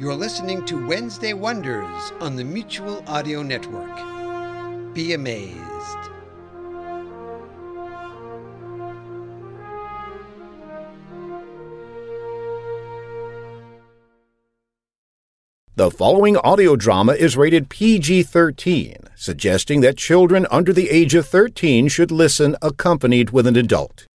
You're listening to Wednesday Wonders on the Mutual Audio Network. Be amazed. The following audio drama is rated PG 13, suggesting that children under the age of 13 should listen accompanied with an adult.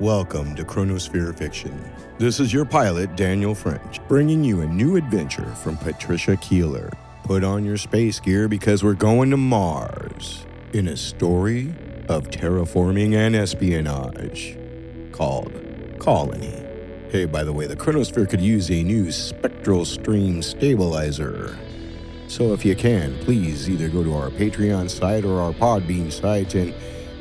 Welcome to Chronosphere Fiction. This is your pilot, Daniel French, bringing you a new adventure from Patricia Keeler. Put on your space gear because we're going to Mars in a story of terraforming and espionage called Colony. Hey, by the way, the Chronosphere could use a new spectral stream stabilizer. So if you can, please either go to our Patreon site or our Podbean site and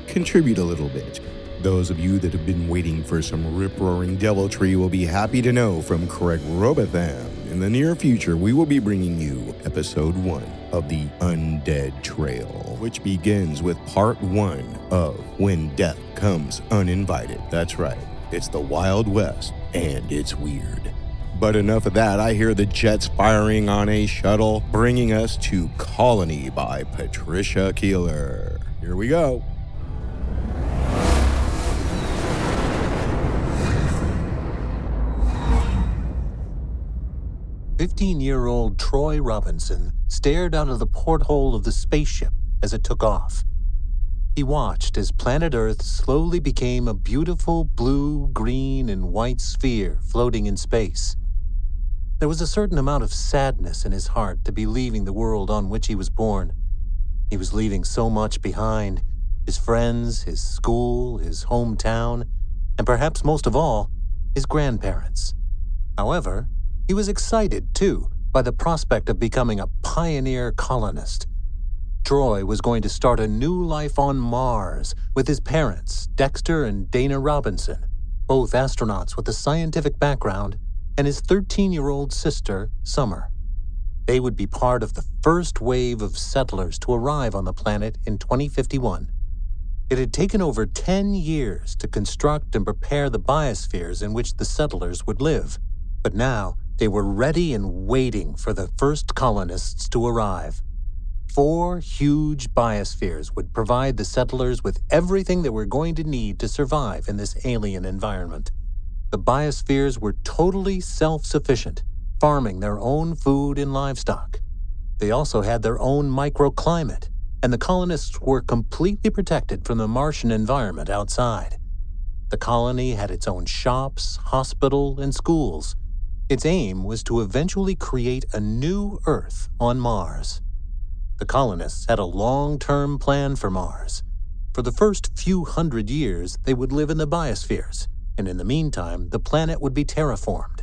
contribute a little bit. Those of you that have been waiting for some rip roaring deviltry will be happy to know from Craig Robotham. In the near future, we will be bringing you episode one of The Undead Trail, which begins with part one of When Death Comes Uninvited. That's right, it's the Wild West, and it's weird. But enough of that. I hear the jets firing on a shuttle, bringing us to Colony by Patricia Keeler. Here we go. 15 year old Troy Robinson stared out of the porthole of the spaceship as it took off. He watched as planet Earth slowly became a beautiful blue, green, and white sphere floating in space. There was a certain amount of sadness in his heart to be leaving the world on which he was born. He was leaving so much behind his friends, his school, his hometown, and perhaps most of all, his grandparents. However, he was excited, too, by the prospect of becoming a pioneer colonist. Troy was going to start a new life on Mars with his parents, Dexter and Dana Robinson, both astronauts with a scientific background, and his 13 year old sister, Summer. They would be part of the first wave of settlers to arrive on the planet in 2051. It had taken over 10 years to construct and prepare the biospheres in which the settlers would live, but now they were ready and waiting for the first colonists to arrive. Four huge biospheres would provide the settlers with everything they were going to need to survive in this alien environment. The biospheres were totally self sufficient, farming their own food and livestock. They also had their own microclimate, and the colonists were completely protected from the Martian environment outside. The colony had its own shops, hospital, and schools, its aim was to eventually create a new Earth on Mars. The colonists had a long term plan for Mars. For the first few hundred years, they would live in the biospheres, and in the meantime, the planet would be terraformed.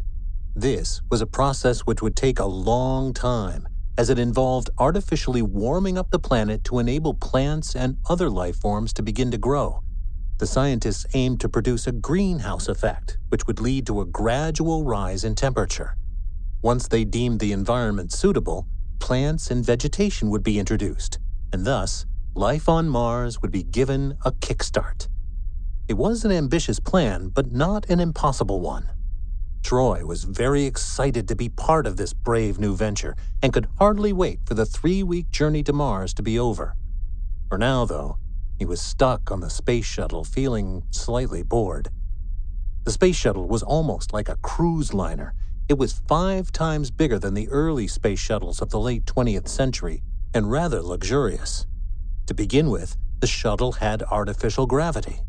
This was a process which would take a long time, as it involved artificially warming up the planet to enable plants and other life forms to begin to grow. The scientists aimed to produce a greenhouse effect, which would lead to a gradual rise in temperature. Once they deemed the environment suitable, plants and vegetation would be introduced, and thus, life on Mars would be given a kickstart. It was an ambitious plan, but not an impossible one. Troy was very excited to be part of this brave new venture and could hardly wait for the three week journey to Mars to be over. For now, though, he was stuck on the space shuttle, feeling slightly bored. The space shuttle was almost like a cruise liner. It was five times bigger than the early space shuttles of the late 20th century and rather luxurious. To begin with, the shuttle had artificial gravity.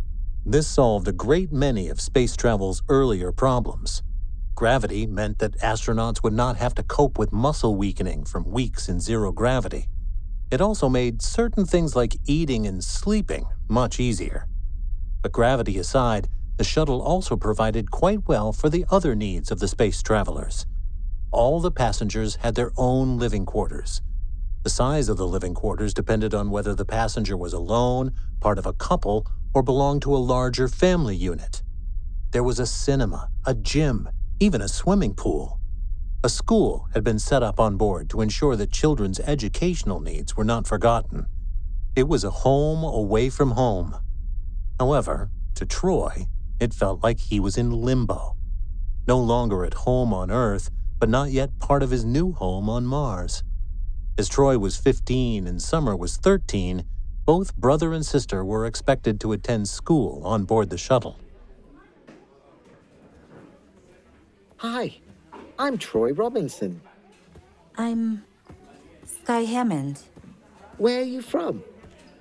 this solved a great many of space travel's earlier problems. Gravity meant that astronauts would not have to cope with muscle weakening from weeks in zero gravity. It also made certain things like eating and sleeping much easier. But gravity aside, the shuttle also provided quite well for the other needs of the space travelers. All the passengers had their own living quarters. The size of the living quarters depended on whether the passenger was alone, part of a couple, or belonged to a larger family unit. There was a cinema, a gym, even a swimming pool. A school had been set up on board to ensure that children's educational needs were not forgotten. It was a home away from home. However, to Troy, it felt like he was in limbo. No longer at home on Earth, but not yet part of his new home on Mars. As Troy was 15 and Summer was 13, both brother and sister were expected to attend school on board the shuttle. Hi, I'm Troy Robinson. I'm Sky Hammond. Where are you from?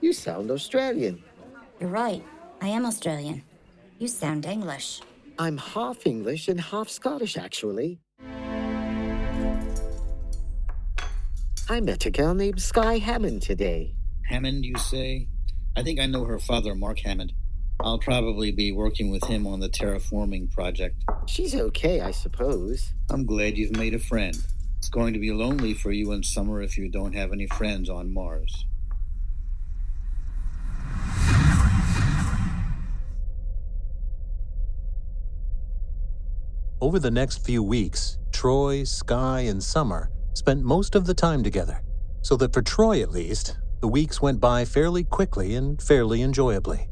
You sound Australian. You're right. I am Australian. You sound English. I'm half English and half Scottish, actually. I met a girl named Sky Hammond today. Hammond, you say? I think I know her father, Mark Hammond. I'll probably be working with him on the terraforming project. She's okay, I suppose. I'm glad you've made a friend. It's going to be lonely for you in summer if you don't have any friends on Mars. Over the next few weeks, Troy, Sky, and Summer spent most of the time together, so that for Troy at least, the weeks went by fairly quickly and fairly enjoyably.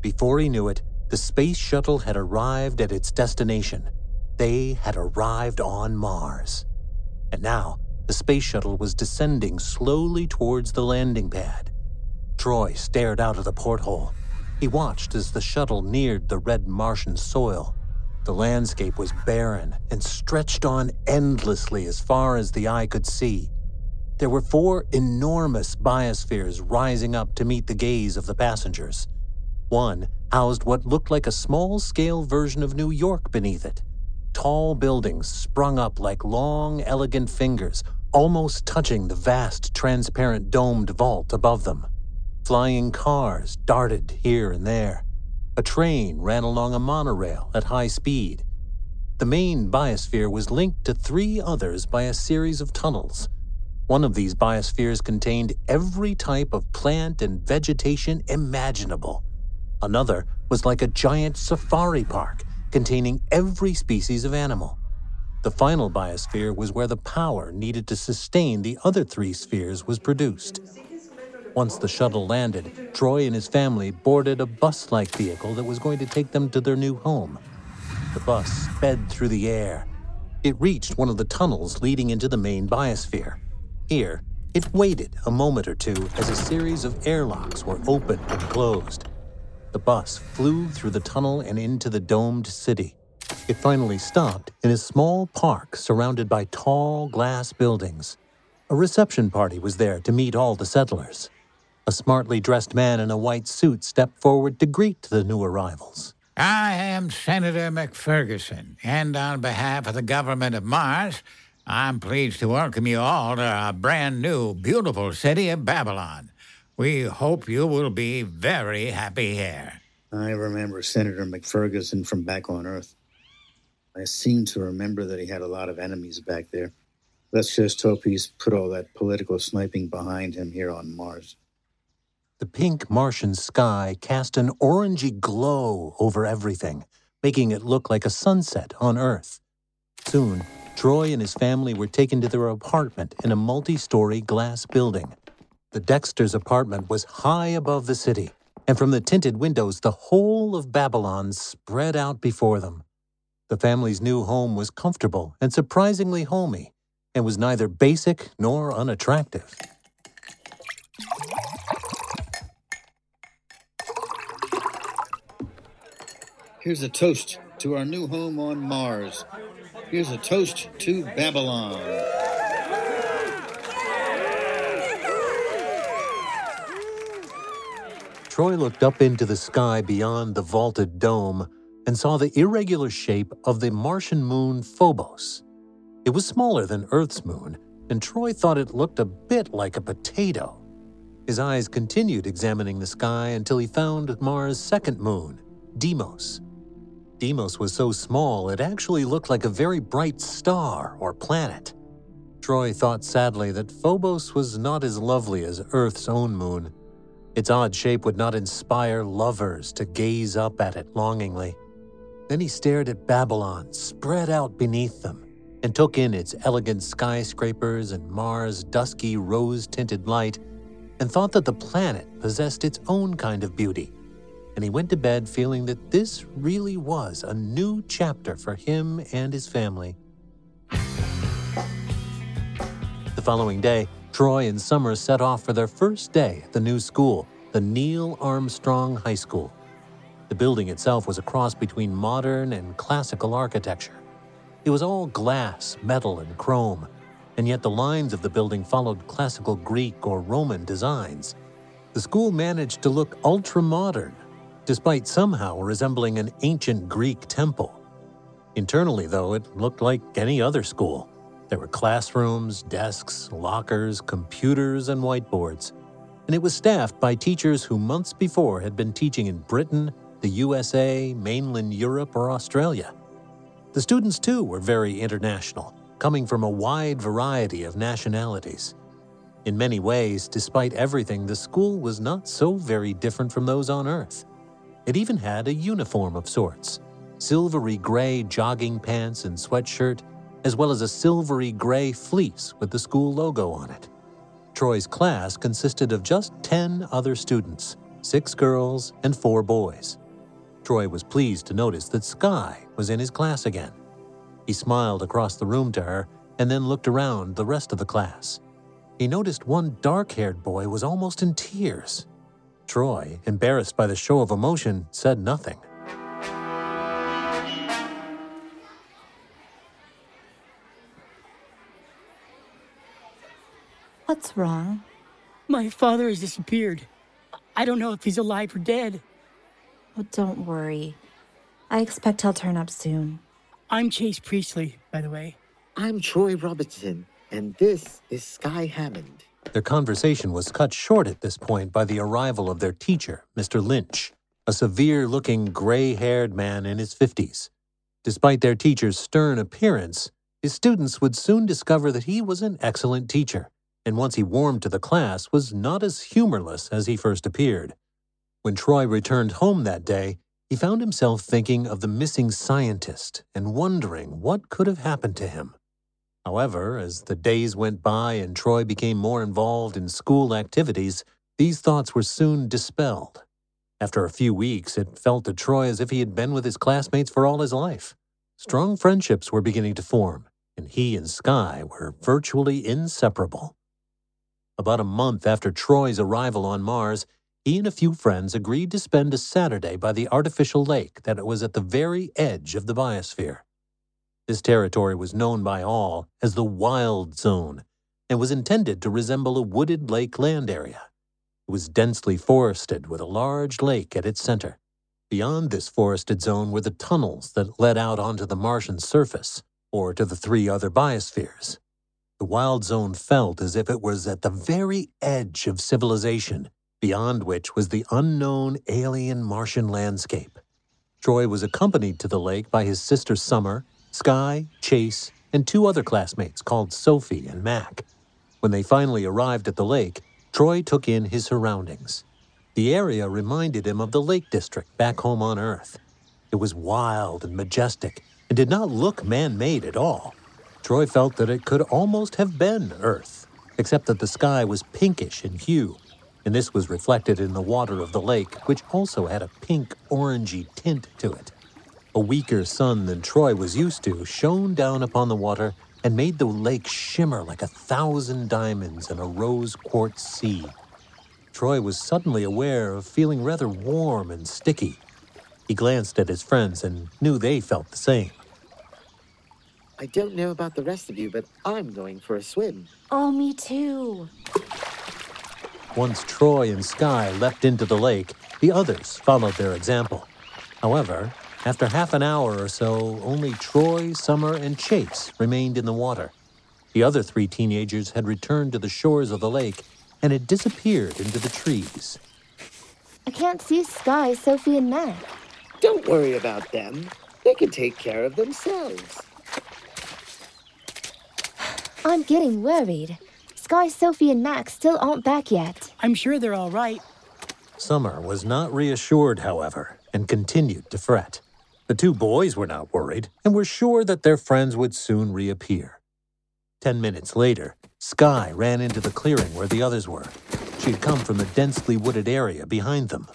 Before he knew it, the space shuttle had arrived at its destination. They had arrived on Mars. And now, the space shuttle was descending slowly towards the landing pad. Troy stared out of the porthole. He watched as the shuttle neared the red Martian soil. The landscape was barren and stretched on endlessly as far as the eye could see. There were four enormous biospheres rising up to meet the gaze of the passengers. One housed what looked like a small scale version of New York beneath it. Tall buildings sprung up like long, elegant fingers, almost touching the vast, transparent domed vault above them. Flying cars darted here and there. A train ran along a monorail at high speed. The main biosphere was linked to three others by a series of tunnels. One of these biospheres contained every type of plant and vegetation imaginable. Another was like a giant safari park containing every species of animal. The final biosphere was where the power needed to sustain the other three spheres was produced. Once the shuttle landed, Troy and his family boarded a bus like vehicle that was going to take them to their new home. The bus sped through the air. It reached one of the tunnels leading into the main biosphere. Here, it waited a moment or two as a series of airlocks were opened and closed. The bus flew through the tunnel and into the domed city. It finally stopped in a small park surrounded by tall glass buildings. A reception party was there to meet all the settlers. A smartly dressed man in a white suit stepped forward to greet the new arrivals. I am Senator McFerguson, and on behalf of the government of Mars, I'm pleased to welcome you all to our brand new, beautiful city of Babylon. We hope you will be very happy here. I remember Senator McFerguson from back on Earth. I seem to remember that he had a lot of enemies back there. Let's just hope he's put all that political sniping behind him here on Mars. The pink Martian sky cast an orangey glow over everything, making it look like a sunset on Earth. Soon, Troy and his family were taken to their apartment in a multi story glass building. The Dexter's apartment was high above the city, and from the tinted windows, the whole of Babylon spread out before them. The family's new home was comfortable and surprisingly homey, and was neither basic nor unattractive. Here's a toast to our new home on Mars. Here's a toast to Babylon. Troy looked up into the sky beyond the vaulted dome and saw the irregular shape of the Martian moon Phobos. It was smaller than Earth's moon, and Troy thought it looked a bit like a potato. His eyes continued examining the sky until he found Mars' second moon, Deimos. Deimos was so small it actually looked like a very bright star or planet. Troy thought sadly that Phobos was not as lovely as Earth's own moon. Its odd shape would not inspire lovers to gaze up at it longingly. Then he stared at Babylon spread out beneath them and took in its elegant skyscrapers and Mars' dusky rose tinted light and thought that the planet possessed its own kind of beauty. And he went to bed feeling that this really was a new chapter for him and his family. The following day, Troy and Summer set off for their first day at the new school, the Neil Armstrong High School. The building itself was a cross between modern and classical architecture. It was all glass, metal, and chrome, and yet the lines of the building followed classical Greek or Roman designs. The school managed to look ultra modern, despite somehow resembling an ancient Greek temple. Internally, though, it looked like any other school. There were classrooms, desks, lockers, computers, and whiteboards. And it was staffed by teachers who months before had been teaching in Britain, the USA, mainland Europe, or Australia. The students, too, were very international, coming from a wide variety of nationalities. In many ways, despite everything, the school was not so very different from those on Earth. It even had a uniform of sorts silvery gray jogging pants and sweatshirt, as well as a silvery gray fleece with the school logo on it. Troy's class consisted of just 10 other students six girls and four boys. Troy was pleased to notice that Sky was in his class again. He smiled across the room to her and then looked around the rest of the class. He noticed one dark haired boy was almost in tears. Troy, embarrassed by the show of emotion, said nothing. What's wrong? My father has disappeared. I don't know if he's alive or dead. Oh, don't worry. I expect he'll turn up soon. I'm Chase Priestley, by the way. I'm Troy Robertson, and this is Sky Hammond. Their conversation was cut short at this point by the arrival of their teacher, Mr. Lynch, a severe looking gray haired man in his 50s. Despite their teacher's stern appearance, his students would soon discover that he was an excellent teacher, and once he warmed to the class, was not as humorless as he first appeared. When Troy returned home that day, he found himself thinking of the missing scientist and wondering what could have happened to him. However, as the days went by and Troy became more involved in school activities, these thoughts were soon dispelled. After a few weeks, it felt to Troy as if he had been with his classmates for all his life. Strong friendships were beginning to form, and he and Sky were virtually inseparable. About a month after Troy's arrival on Mars, he and a few friends agreed to spend a Saturday by the artificial lake that was at the very edge of the biosphere. This territory was known by all as the Wild Zone and was intended to resemble a wooded lake land area. It was densely forested with a large lake at its center. Beyond this forested zone were the tunnels that led out onto the Martian surface or to the three other biospheres. The Wild Zone felt as if it was at the very edge of civilization beyond which was the unknown alien Martian landscape. Troy was accompanied to the lake by his sister Summer, Sky, Chase, and two other classmates called Sophie and Mac. When they finally arrived at the lake, Troy took in his surroundings. The area reminded him of the Lake District back home on Earth. It was wild and majestic and did not look man made at all. Troy felt that it could almost have been Earth, except that the sky was pinkish in hue and this was reflected in the water of the lake, which also had a pink orangey tint to it. A weaker sun than Troy was used to shone down upon the water and made the lake shimmer like a thousand diamonds in a rose quartz sea. Troy was suddenly aware of feeling rather warm and sticky. He glanced at his friends and knew they felt the same. I don't know about the rest of you, but I'm going for a swim. Oh, me too. Once Troy and Sky leapt into the lake, The others followed their example. However, after half an hour or so, only Troy, Summer, and Chase remained in the water. The other three teenagers had returned to the shores of the lake and had disappeared into the trees. I can't see Sky, Sophie, and Mac. Don't worry about them. They can take care of themselves. I'm getting worried. Sky, Sophie, and Max still aren't back yet. I'm sure they're all right. Summer was not reassured, however, and continued to fret. The two boys were not worried and were sure that their friends would soon reappear. Ten minutes later, Sky ran into the clearing where the others were. She had come from the densely wooded area behind them.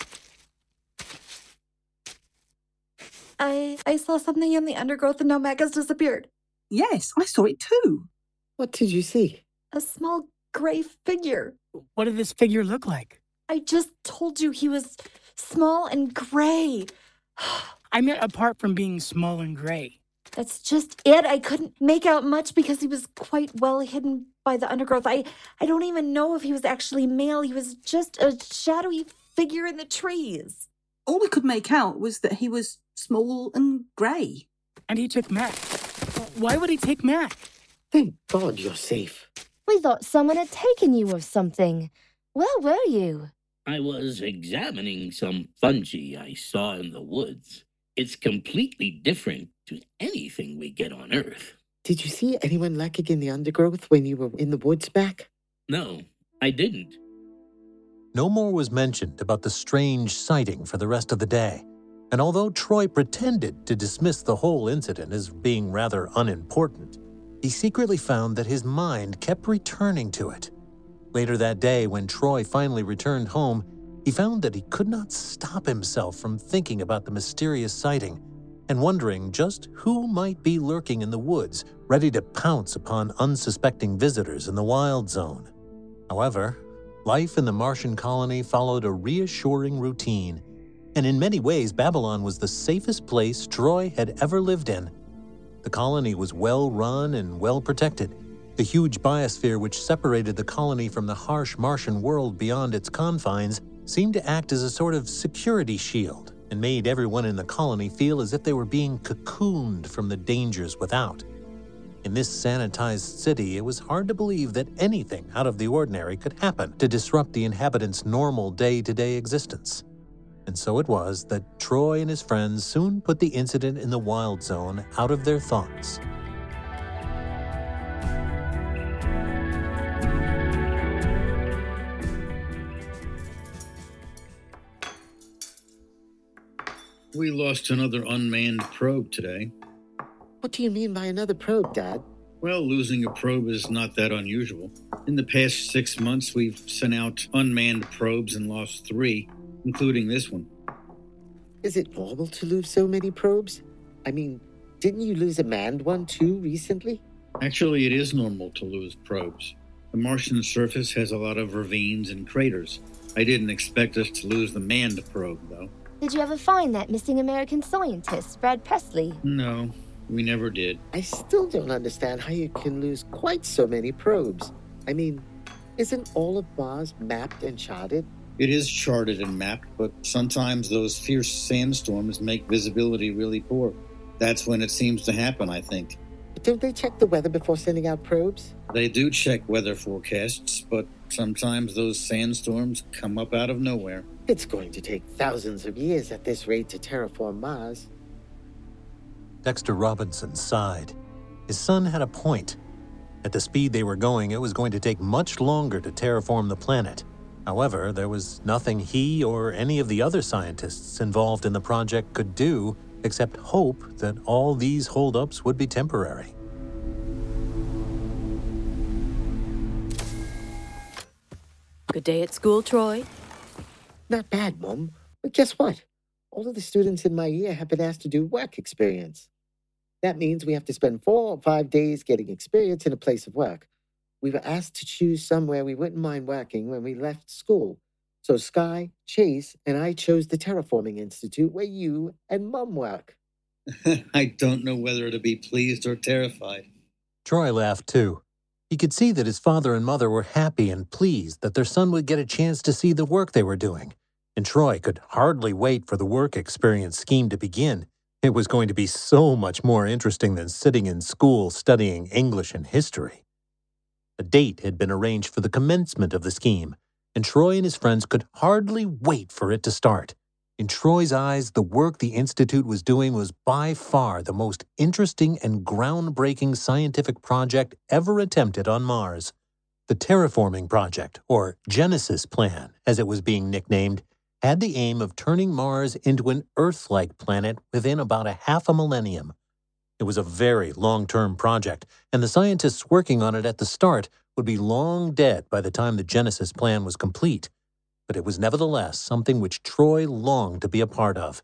I I saw something in the undergrowth and now Mac disappeared. Yes, I saw it too. What did you see? A small gray figure. What did this figure look like? I just told you he was small and gray. I meant apart from being small and gray. That's just it. I couldn't make out much because he was quite well hidden by the undergrowth. I, I don't even know if he was actually male. He was just a shadowy figure in the trees. All we could make out was that he was small and grey. And he took Mac. Why would he take Mac? Thank God you're safe. We thought someone had taken you or something. Where were you? I was examining some fungi I saw in the woods. It's completely different to anything we get on Earth. Did you see anyone lacking in the undergrowth when you were in the woods back? No, I didn't. No more was mentioned about the strange sighting for the rest of the day. And although Troy pretended to dismiss the whole incident as being rather unimportant, he secretly found that his mind kept returning to it. Later that day, when Troy finally returned home, he found that he could not stop himself from thinking about the mysterious sighting and wondering just who might be lurking in the woods, ready to pounce upon unsuspecting visitors in the wild zone. However, life in the Martian colony followed a reassuring routine, and in many ways, Babylon was the safest place Troy had ever lived in. The colony was well run and well protected. The huge biosphere which separated the colony from the harsh Martian world beyond its confines seemed to act as a sort of security shield and made everyone in the colony feel as if they were being cocooned from the dangers without. In this sanitized city, it was hard to believe that anything out of the ordinary could happen to disrupt the inhabitants' normal day to day existence. And so it was that Troy and his friends soon put the incident in the wild zone out of their thoughts. We lost another unmanned probe today. What do you mean by another probe, Dad? Well, losing a probe is not that unusual. In the past six months, we've sent out unmanned probes and lost three, including this one. Is it normal to lose so many probes? I mean, didn't you lose a manned one too recently? Actually, it is normal to lose probes. The Martian surface has a lot of ravines and craters. I didn't expect us to lose the manned probe, though. Did you ever find that missing American scientist, Brad Priestley? No, we never did. I still don't understand how you can lose quite so many probes. I mean, isn't all of Mars mapped and charted? It is charted and mapped, but sometimes those fierce sandstorms make visibility really poor. That's when it seems to happen, I think. Don't they check the weather before sending out probes? They do check weather forecasts, but sometimes those sandstorms come up out of nowhere. It's going to take thousands of years at this rate to terraform Mars. Dexter Robinson sighed. His son had a point. At the speed they were going, it was going to take much longer to terraform the planet. However, there was nothing he or any of the other scientists involved in the project could do except hope that all these holdups would be temporary. Good day at school, Troy. Not bad, Mom. But guess what? All of the students in my year have been asked to do work experience. That means we have to spend four or five days getting experience in a place of work. We were asked to choose somewhere we wouldn't mind working when we left school. So Sky, Chase, and I chose the Terraforming Institute where you and Mum work. I don't know whether to be pleased or terrified. Troy laughed too. He could see that his father and mother were happy and pleased that their son would get a chance to see the work they were doing. and Troy could hardly wait for the work experience scheme to begin. It was going to be so much more interesting than sitting in school studying English and history. A date had been arranged for the commencement of the scheme, and Troy and his friends could hardly wait for it to start. In Troy's eyes, the work the Institute was doing was by far the most interesting and groundbreaking scientific project ever attempted on Mars. The Terraforming Project, or Genesis Plan, as it was being nicknamed, had the aim of turning Mars into an Earth like planet within about a half a millennium. It was a very long term project, and the scientists working on it at the start would be long dead by the time the Genesis plan was complete. But it was nevertheless something which Troy longed to be a part of.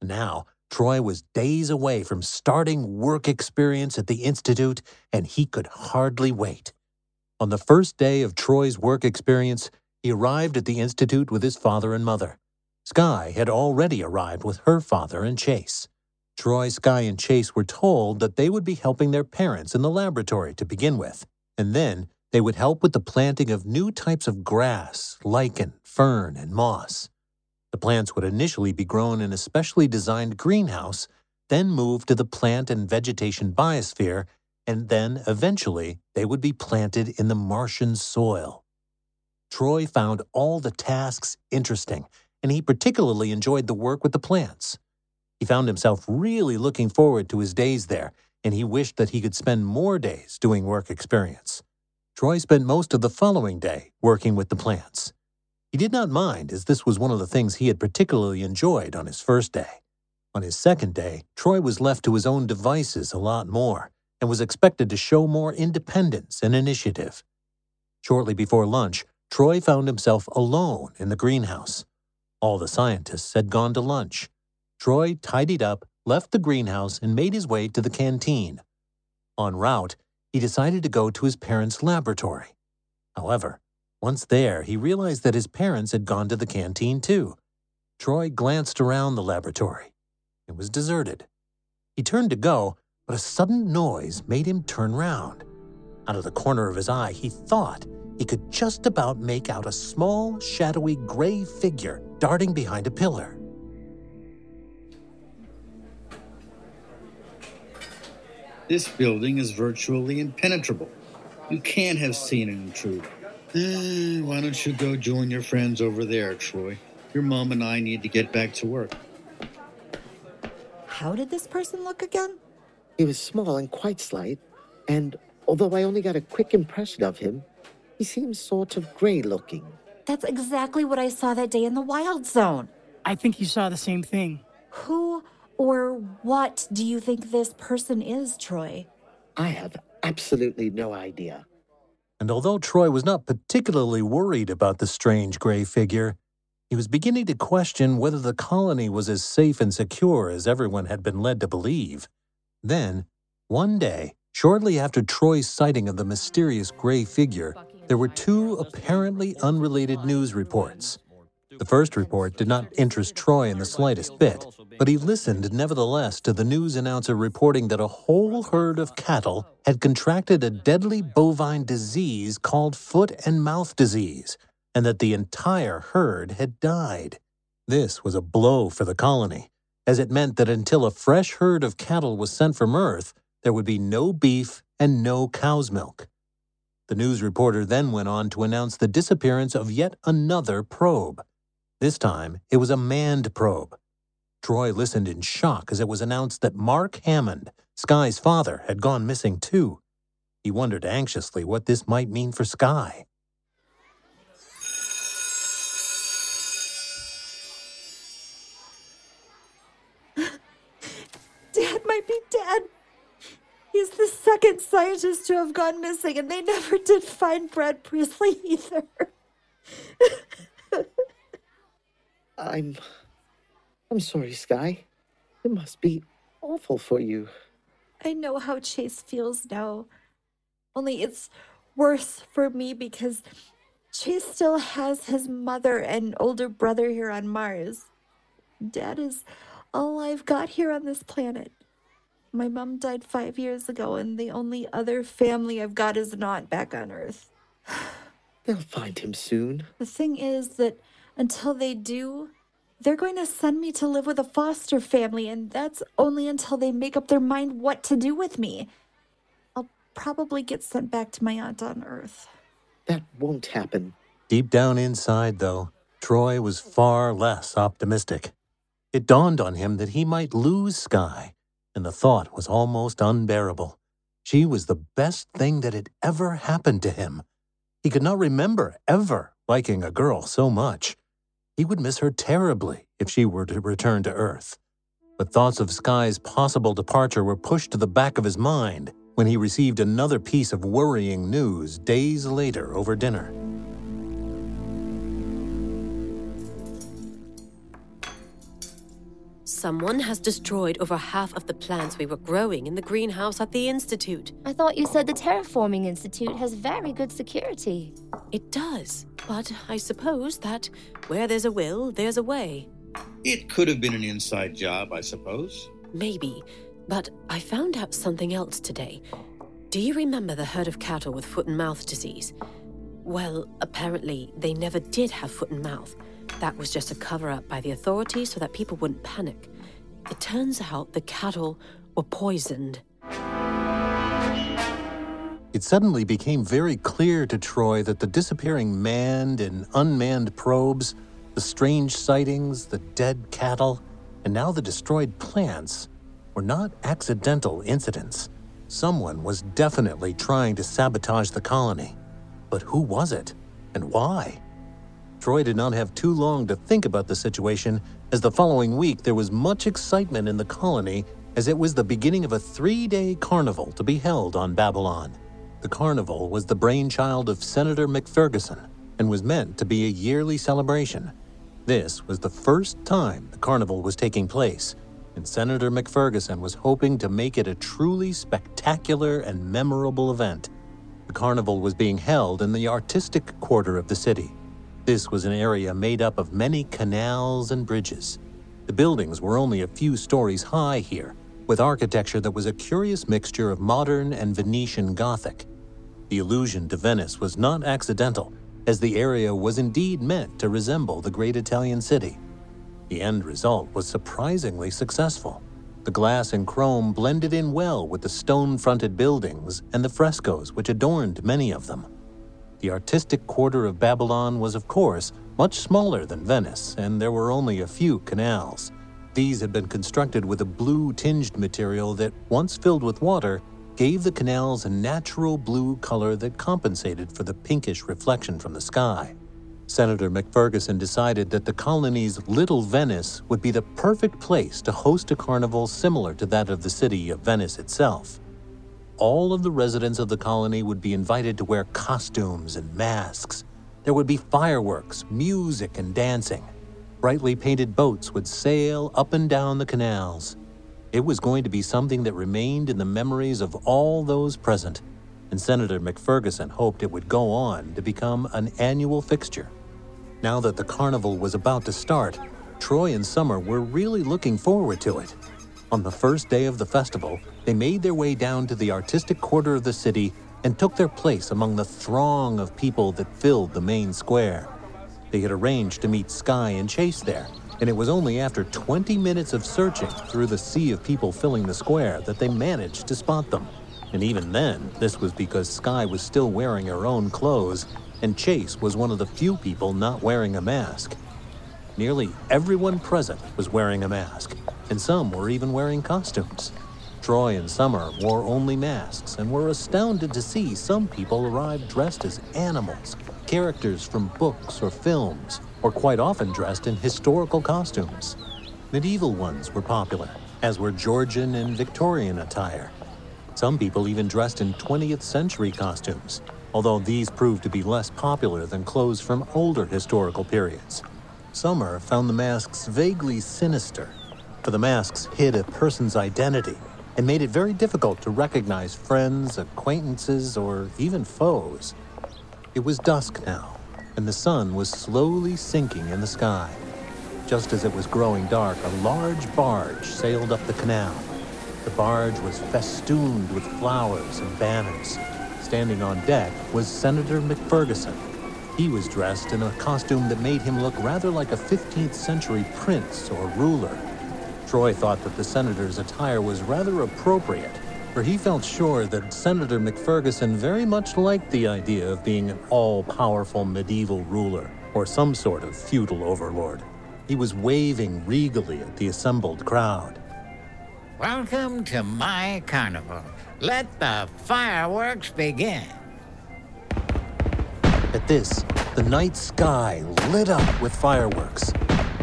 Now, Troy was days away from starting work experience at the Institute, and he could hardly wait. On the first day of Troy's work experience, he arrived at the Institute with his father and mother. Sky had already arrived with her father and Chase. Troy, Sky, and Chase were told that they would be helping their parents in the laboratory to begin with, and then they would help with the planting of new types of grass, lichen, fern, and moss. The plants would initially be grown in a specially designed greenhouse, then moved to the plant and vegetation biosphere, and then eventually they would be planted in the Martian soil. Troy found all the tasks interesting, and he particularly enjoyed the work with the plants. He found himself really looking forward to his days there, and he wished that he could spend more days doing work experience. Troy spent most of the following day working with the plants. He did not mind, as this was one of the things he had particularly enjoyed on his first day. On his second day, Troy was left to his own devices a lot more and was expected to show more independence and initiative. Shortly before lunch, Troy found himself alone in the greenhouse. All the scientists had gone to lunch. Troy tidied up, left the greenhouse, and made his way to the canteen. En route, he decided to go to his parents' laboratory. However, once there, he realized that his parents had gone to the canteen too. Troy glanced around the laboratory. It was deserted. He turned to go, but a sudden noise made him turn round. Out of the corner of his eye, he thought he could just about make out a small, shadowy gray figure darting behind a pillar. This building is virtually impenetrable. You can't have seen an intruder. Eh, why don't you go join your friends over there, Troy? Your mom and I need to get back to work. How did this person look again? He was small and quite slight, and although I only got a quick impression of him, he seems sort of gray looking. That's exactly what I saw that day in the Wild Zone. I think you saw the same thing. Who or what do you think this person is, Troy? I have absolutely no idea. And although Troy was not particularly worried about the strange gray figure, he was beginning to question whether the colony was as safe and secure as everyone had been led to believe. Then, one day, shortly after Troy's sighting of the mysterious gray figure, there were two apparently unrelated news reports. The first report did not interest Troy in the slightest bit, but he listened nevertheless to the news announcer reporting that a whole herd of cattle had contracted a deadly bovine disease called foot and mouth disease, and that the entire herd had died. This was a blow for the colony, as it meant that until a fresh herd of cattle was sent from Earth, there would be no beef and no cow's milk. The news reporter then went on to announce the disappearance of yet another probe. This time, it was a manned probe. Troy listened in shock as it was announced that Mark Hammond, Sky's father, had gone missing too. He wondered anxiously what this might mean for Sky. Dad might be dead. He's the second scientist to have gone missing, and they never did find Brad Priestley either. I'm. I'm sorry, Sky. It must be awful for you. I know how Chase feels now. Only it's worse for me because Chase still has his mother and older brother here on Mars. Dad is all I've got here on this planet. My mom died five years ago, and the only other family I've got is an aunt back on Earth. They'll find him soon. The thing is that until they do, they're going to send me to live with a foster family, and that's only until they make up their mind what to do with me. I'll probably get sent back to my aunt on Earth. That won't happen. Deep down inside, though, Troy was far less optimistic. It dawned on him that he might lose Sky, and the thought was almost unbearable. She was the best thing that had ever happened to him. He could not remember ever liking a girl so much. He would miss her terribly if she were to return to Earth. But thoughts of Sky's possible departure were pushed to the back of his mind when he received another piece of worrying news days later over dinner. Someone has destroyed over half of the plants we were growing in the greenhouse at the Institute. I thought you said the Terraforming Institute has very good security. It does, but I suppose that where there's a will, there's a way. It could have been an inside job, I suppose. Maybe, but I found out something else today. Do you remember the herd of cattle with foot and mouth disease? Well, apparently they never did have foot and mouth. That was just a cover up by the authorities so that people wouldn't panic. It turns out the cattle were poisoned. It suddenly became very clear to Troy that the disappearing manned and unmanned probes, the strange sightings, the dead cattle, and now the destroyed plants were not accidental incidents. Someone was definitely trying to sabotage the colony. But who was it? And why? Troy did not have too long to think about the situation, as the following week there was much excitement in the colony as it was the beginning of a three day carnival to be held on Babylon. The carnival was the brainchild of Senator McFerguson and was meant to be a yearly celebration. This was the first time the carnival was taking place, and Senator McFerguson was hoping to make it a truly spectacular and memorable event. The carnival was being held in the artistic quarter of the city this was an area made up of many canals and bridges. The buildings were only a few stories high here, with architecture that was a curious mixture of modern and Venetian Gothic. The allusion to Venice was not accidental, as the area was indeed meant to resemble the great Italian city. The end result was surprisingly successful. The glass and chrome blended in well with the stone fronted buildings and the frescoes which adorned many of them. The artistic quarter of Babylon was, of course, much smaller than Venice, and there were only a few canals. These had been constructed with a blue tinged material that, once filled with water, gave the canals a natural blue color that compensated for the pinkish reflection from the sky. Senator McFerguson decided that the colony's Little Venice would be the perfect place to host a carnival similar to that of the city of Venice itself all of the residents of the colony would be invited to wear costumes and masks. There would be fireworks, music, and dancing. Brightly painted boats would sail up and down the canals. It was going to be something that remained in the memories of all those present, and Senator McFerguson hoped it would go on to become an annual fixture. Now that the carnival was about to start, Troy and Summer were really looking forward to it. On the first day of the festival, they made their way down to the artistic quarter of the city and took their place among the throng of people that filled the main square. They had arranged to meet Sky and Chase there, and it was only after 20 minutes of searching through the sea of people filling the square that they managed to spot them. And even then, this was because Sky was still wearing her own clothes, and Chase was one of the few people not wearing a mask. Nearly everyone present was wearing a mask, and some were even wearing costumes. Troy and Summer wore only masks and were astounded to see some people arrive dressed as animals, characters from books or films, or quite often dressed in historical costumes. Medieval ones were popular, as were Georgian and Victorian attire. Some people even dressed in 20th century costumes, although these proved to be less popular than clothes from older historical periods. Summer found the masks vaguely sinister for the masks hid a person's identity and made it very difficult to recognize friends, acquaintances, or even foes. It was dusk now, and the sun was slowly sinking in the sky. Just as it was growing dark, a large barge sailed up the canal. The barge was festooned with flowers and banners. Standing on deck was Senator McFerguson. He was dressed in a costume that made him look rather like a 15th century prince or ruler. Troy thought that the senator's attire was rather appropriate, for he felt sure that Senator McFerguson very much liked the idea of being an all powerful medieval ruler or some sort of feudal overlord. He was waving regally at the assembled crowd. Welcome to my carnival. Let the fireworks begin. At this, the night sky lit up with fireworks.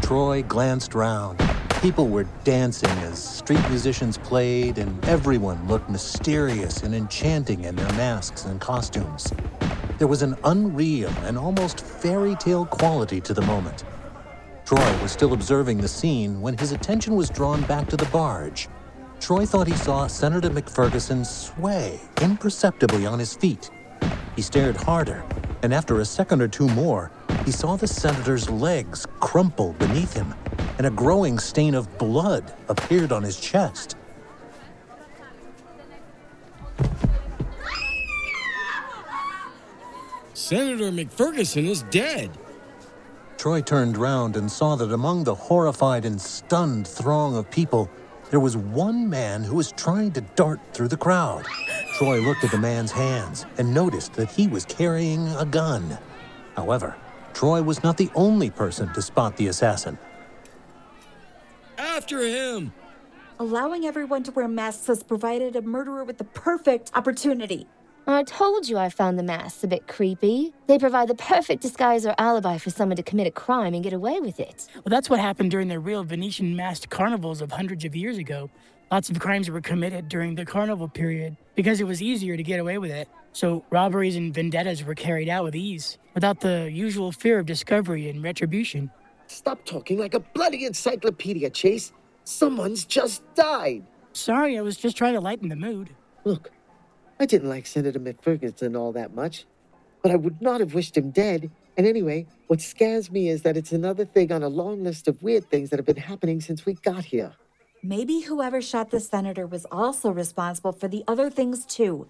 Troy glanced round. People were dancing as street musicians played, and everyone looked mysterious and enchanting in their masks and costumes. There was an unreal and almost fairy tale quality to the moment. Troy was still observing the scene when his attention was drawn back to the barge. Troy thought he saw Senator McFerguson sway imperceptibly on his feet. He stared harder, and after a second or two more, he saw the senator's legs crumple beneath him, and a growing stain of blood appeared on his chest. Senator McFerguson is dead. Troy turned round and saw that among the horrified and stunned throng of people, there was one man who was trying to dart through the crowd. Troy looked at the man's hands and noticed that he was carrying a gun. However, Troy was not the only person to spot the assassin. After him! Allowing everyone to wear masks has provided a murderer with the perfect opportunity. I told you I found the masks a bit creepy. They provide the perfect disguise or alibi for someone to commit a crime and get away with it. Well, that's what happened during the real Venetian masked carnivals of hundreds of years ago. Lots of crimes were committed during the carnival period because it was easier to get away with it. So robberies and vendettas were carried out with ease, without the usual fear of discovery and retribution. Stop talking like a bloody encyclopedia, Chase. Someone's just died. Sorry, I was just trying to lighten the mood. Look, I didn't like Senator McFerguson all that much, but I would not have wished him dead. And anyway, what scares me is that it's another thing on a long list of weird things that have been happening since we got here. Maybe whoever shot the senator was also responsible for the other things too.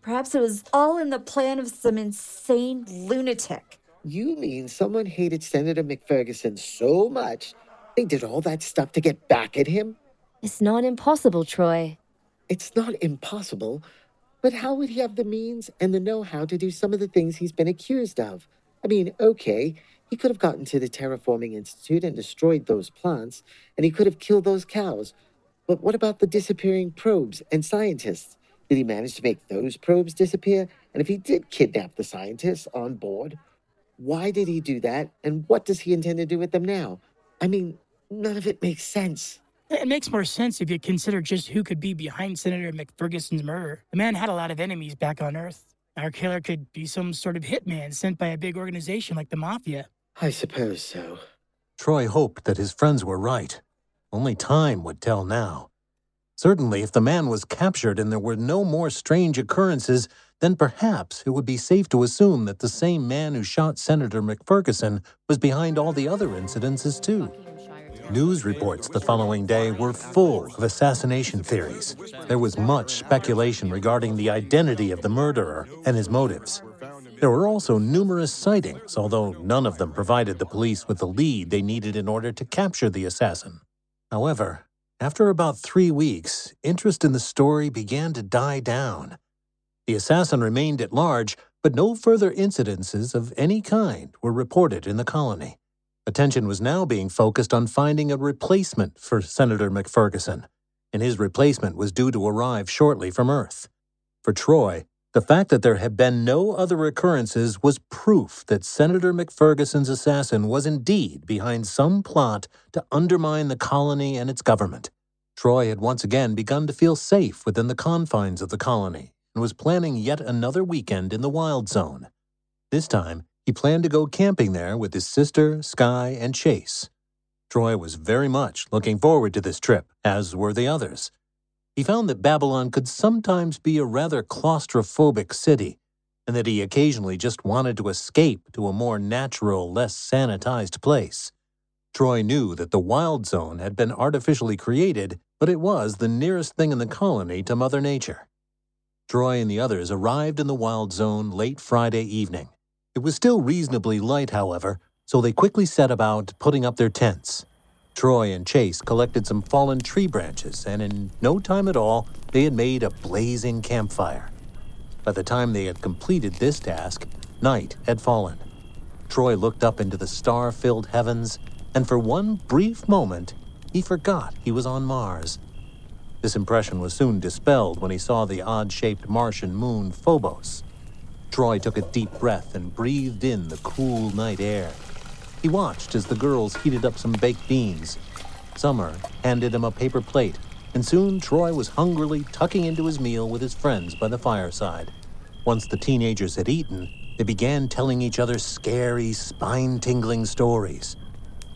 Perhaps it was all in the plan of some insane lunatic. You mean someone hated Senator McFerguson so much they did all that stuff to get back at him? It's not impossible, Troy. It's not impossible, but how would he have the means and the know how to do some of the things he's been accused of? I mean, okay, he could have gotten to the Terraforming Institute and destroyed those plants, and he could have killed those cows. But what about the disappearing probes and scientists? Did he manage to make those probes disappear? And if he did kidnap the scientists on board, why did he do that? And what does he intend to do with them now? I mean, none of it makes sense. It makes more sense if you consider just who could be behind Senator McFerguson's murder. The man had a lot of enemies back on Earth. Our killer could be some sort of hitman sent by a big organization like the Mafia. I suppose so. Troy hoped that his friends were right. Only time would tell now. Certainly, if the man was captured and there were no more strange occurrences, then perhaps it would be safe to assume that the same man who shot Senator McFerguson was behind all the other incidences, too. News reports the following day were full of assassination theories. There was much speculation regarding the identity of the murderer and his motives. There were also numerous sightings, although none of them provided the police with the lead they needed in order to capture the assassin. However, after about three weeks, interest in the story began to die down. The assassin remained at large, but no further incidences of any kind were reported in the colony. Attention was now being focused on finding a replacement for Senator McFerguson, and his replacement was due to arrive shortly from Earth. For Troy, the fact that there had been no other occurrences was proof that Senator McFerguson's assassin was indeed behind some plot to undermine the colony and its government. Troy had once again begun to feel safe within the confines of the colony and was planning yet another weekend in the Wild Zone. This time, he planned to go camping there with his sister, Sky, and Chase. Troy was very much looking forward to this trip, as were the others. He found that Babylon could sometimes be a rather claustrophobic city, and that he occasionally just wanted to escape to a more natural, less sanitized place. Troy knew that the Wild Zone had been artificially created, but it was the nearest thing in the colony to Mother Nature. Troy and the others arrived in the Wild Zone late Friday evening. It was still reasonably light, however, so they quickly set about putting up their tents. Troy and Chase collected some fallen tree branches, and in no time at all, they had made a blazing campfire. By the time they had completed this task, night had fallen. Troy looked up into the star filled heavens, and for one brief moment, he forgot he was on Mars. This impression was soon dispelled when he saw the odd shaped Martian moon Phobos. Troy took a deep breath and breathed in the cool night air. He watched as the girls heated up some baked beans. Summer handed him a paper plate, and soon Troy was hungrily tucking into his meal with his friends by the fireside. Once the teenagers had eaten, they began telling each other scary, spine tingling stories.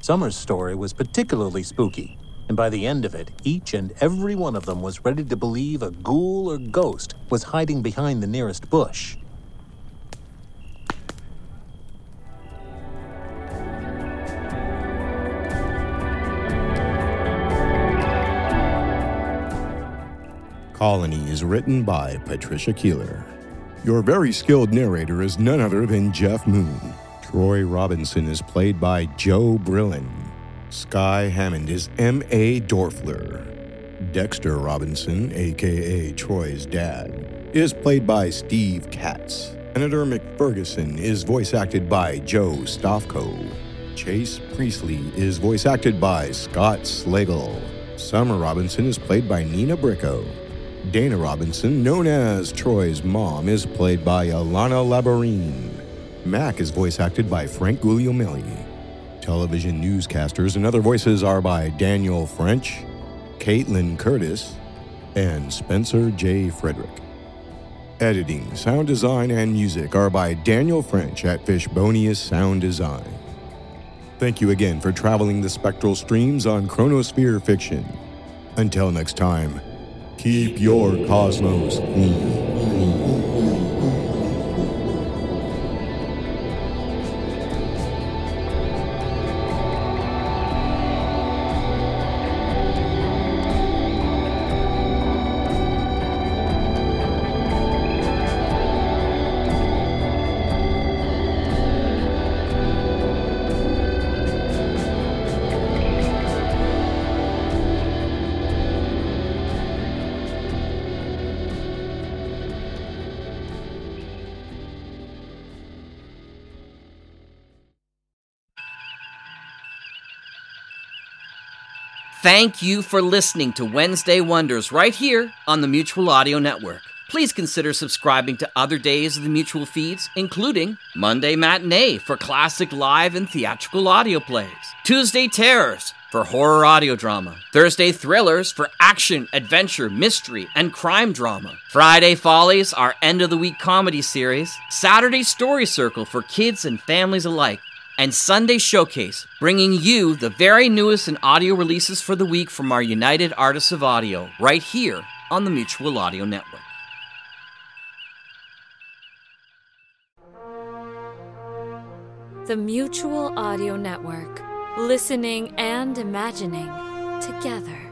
Summer's story was particularly spooky, and by the end of it, each and every one of them was ready to believe a ghoul or ghost was hiding behind the nearest bush. Colony is written by Patricia Keeler. Your very skilled narrator is none other than Jeff Moon. Troy Robinson is played by Joe Brillin. Sky Hammond is M.A. Dorfler. Dexter Robinson, aka Troy's dad, is played by Steve Katz. Senator McFerguson is voice acted by Joe Stofko. Chase Priestley is voice acted by Scott Slagle. Summer Robinson is played by Nina Bricko. Dana Robinson, known as Troy's mom, is played by Alana Labarine. Mac is voice acted by Frank Guglielmelli. Television newscasters and other voices are by Daniel French, Caitlin Curtis, and Spencer J. Frederick. Editing, sound design, and music are by Daniel French at Fishbonius Sound Design. Thank you again for traveling the spectral streams on Chronosphere Fiction. Until next time, keep your cosmos clean. Thank you for listening to Wednesday Wonders right here on the Mutual Audio Network. Please consider subscribing to other days of the Mutual feeds, including Monday Matinee for classic live and theatrical audio plays, Tuesday Terrors for horror audio drama, Thursday Thrillers for action, adventure, mystery, and crime drama, Friday Follies, our end of the week comedy series, Saturday Story Circle for kids and families alike and Sunday Showcase, bringing you the very newest in audio releases for the week from our United Artists of Audio, right here on the Mutual Audio Network. The Mutual Audio Network. Listening and imagining together.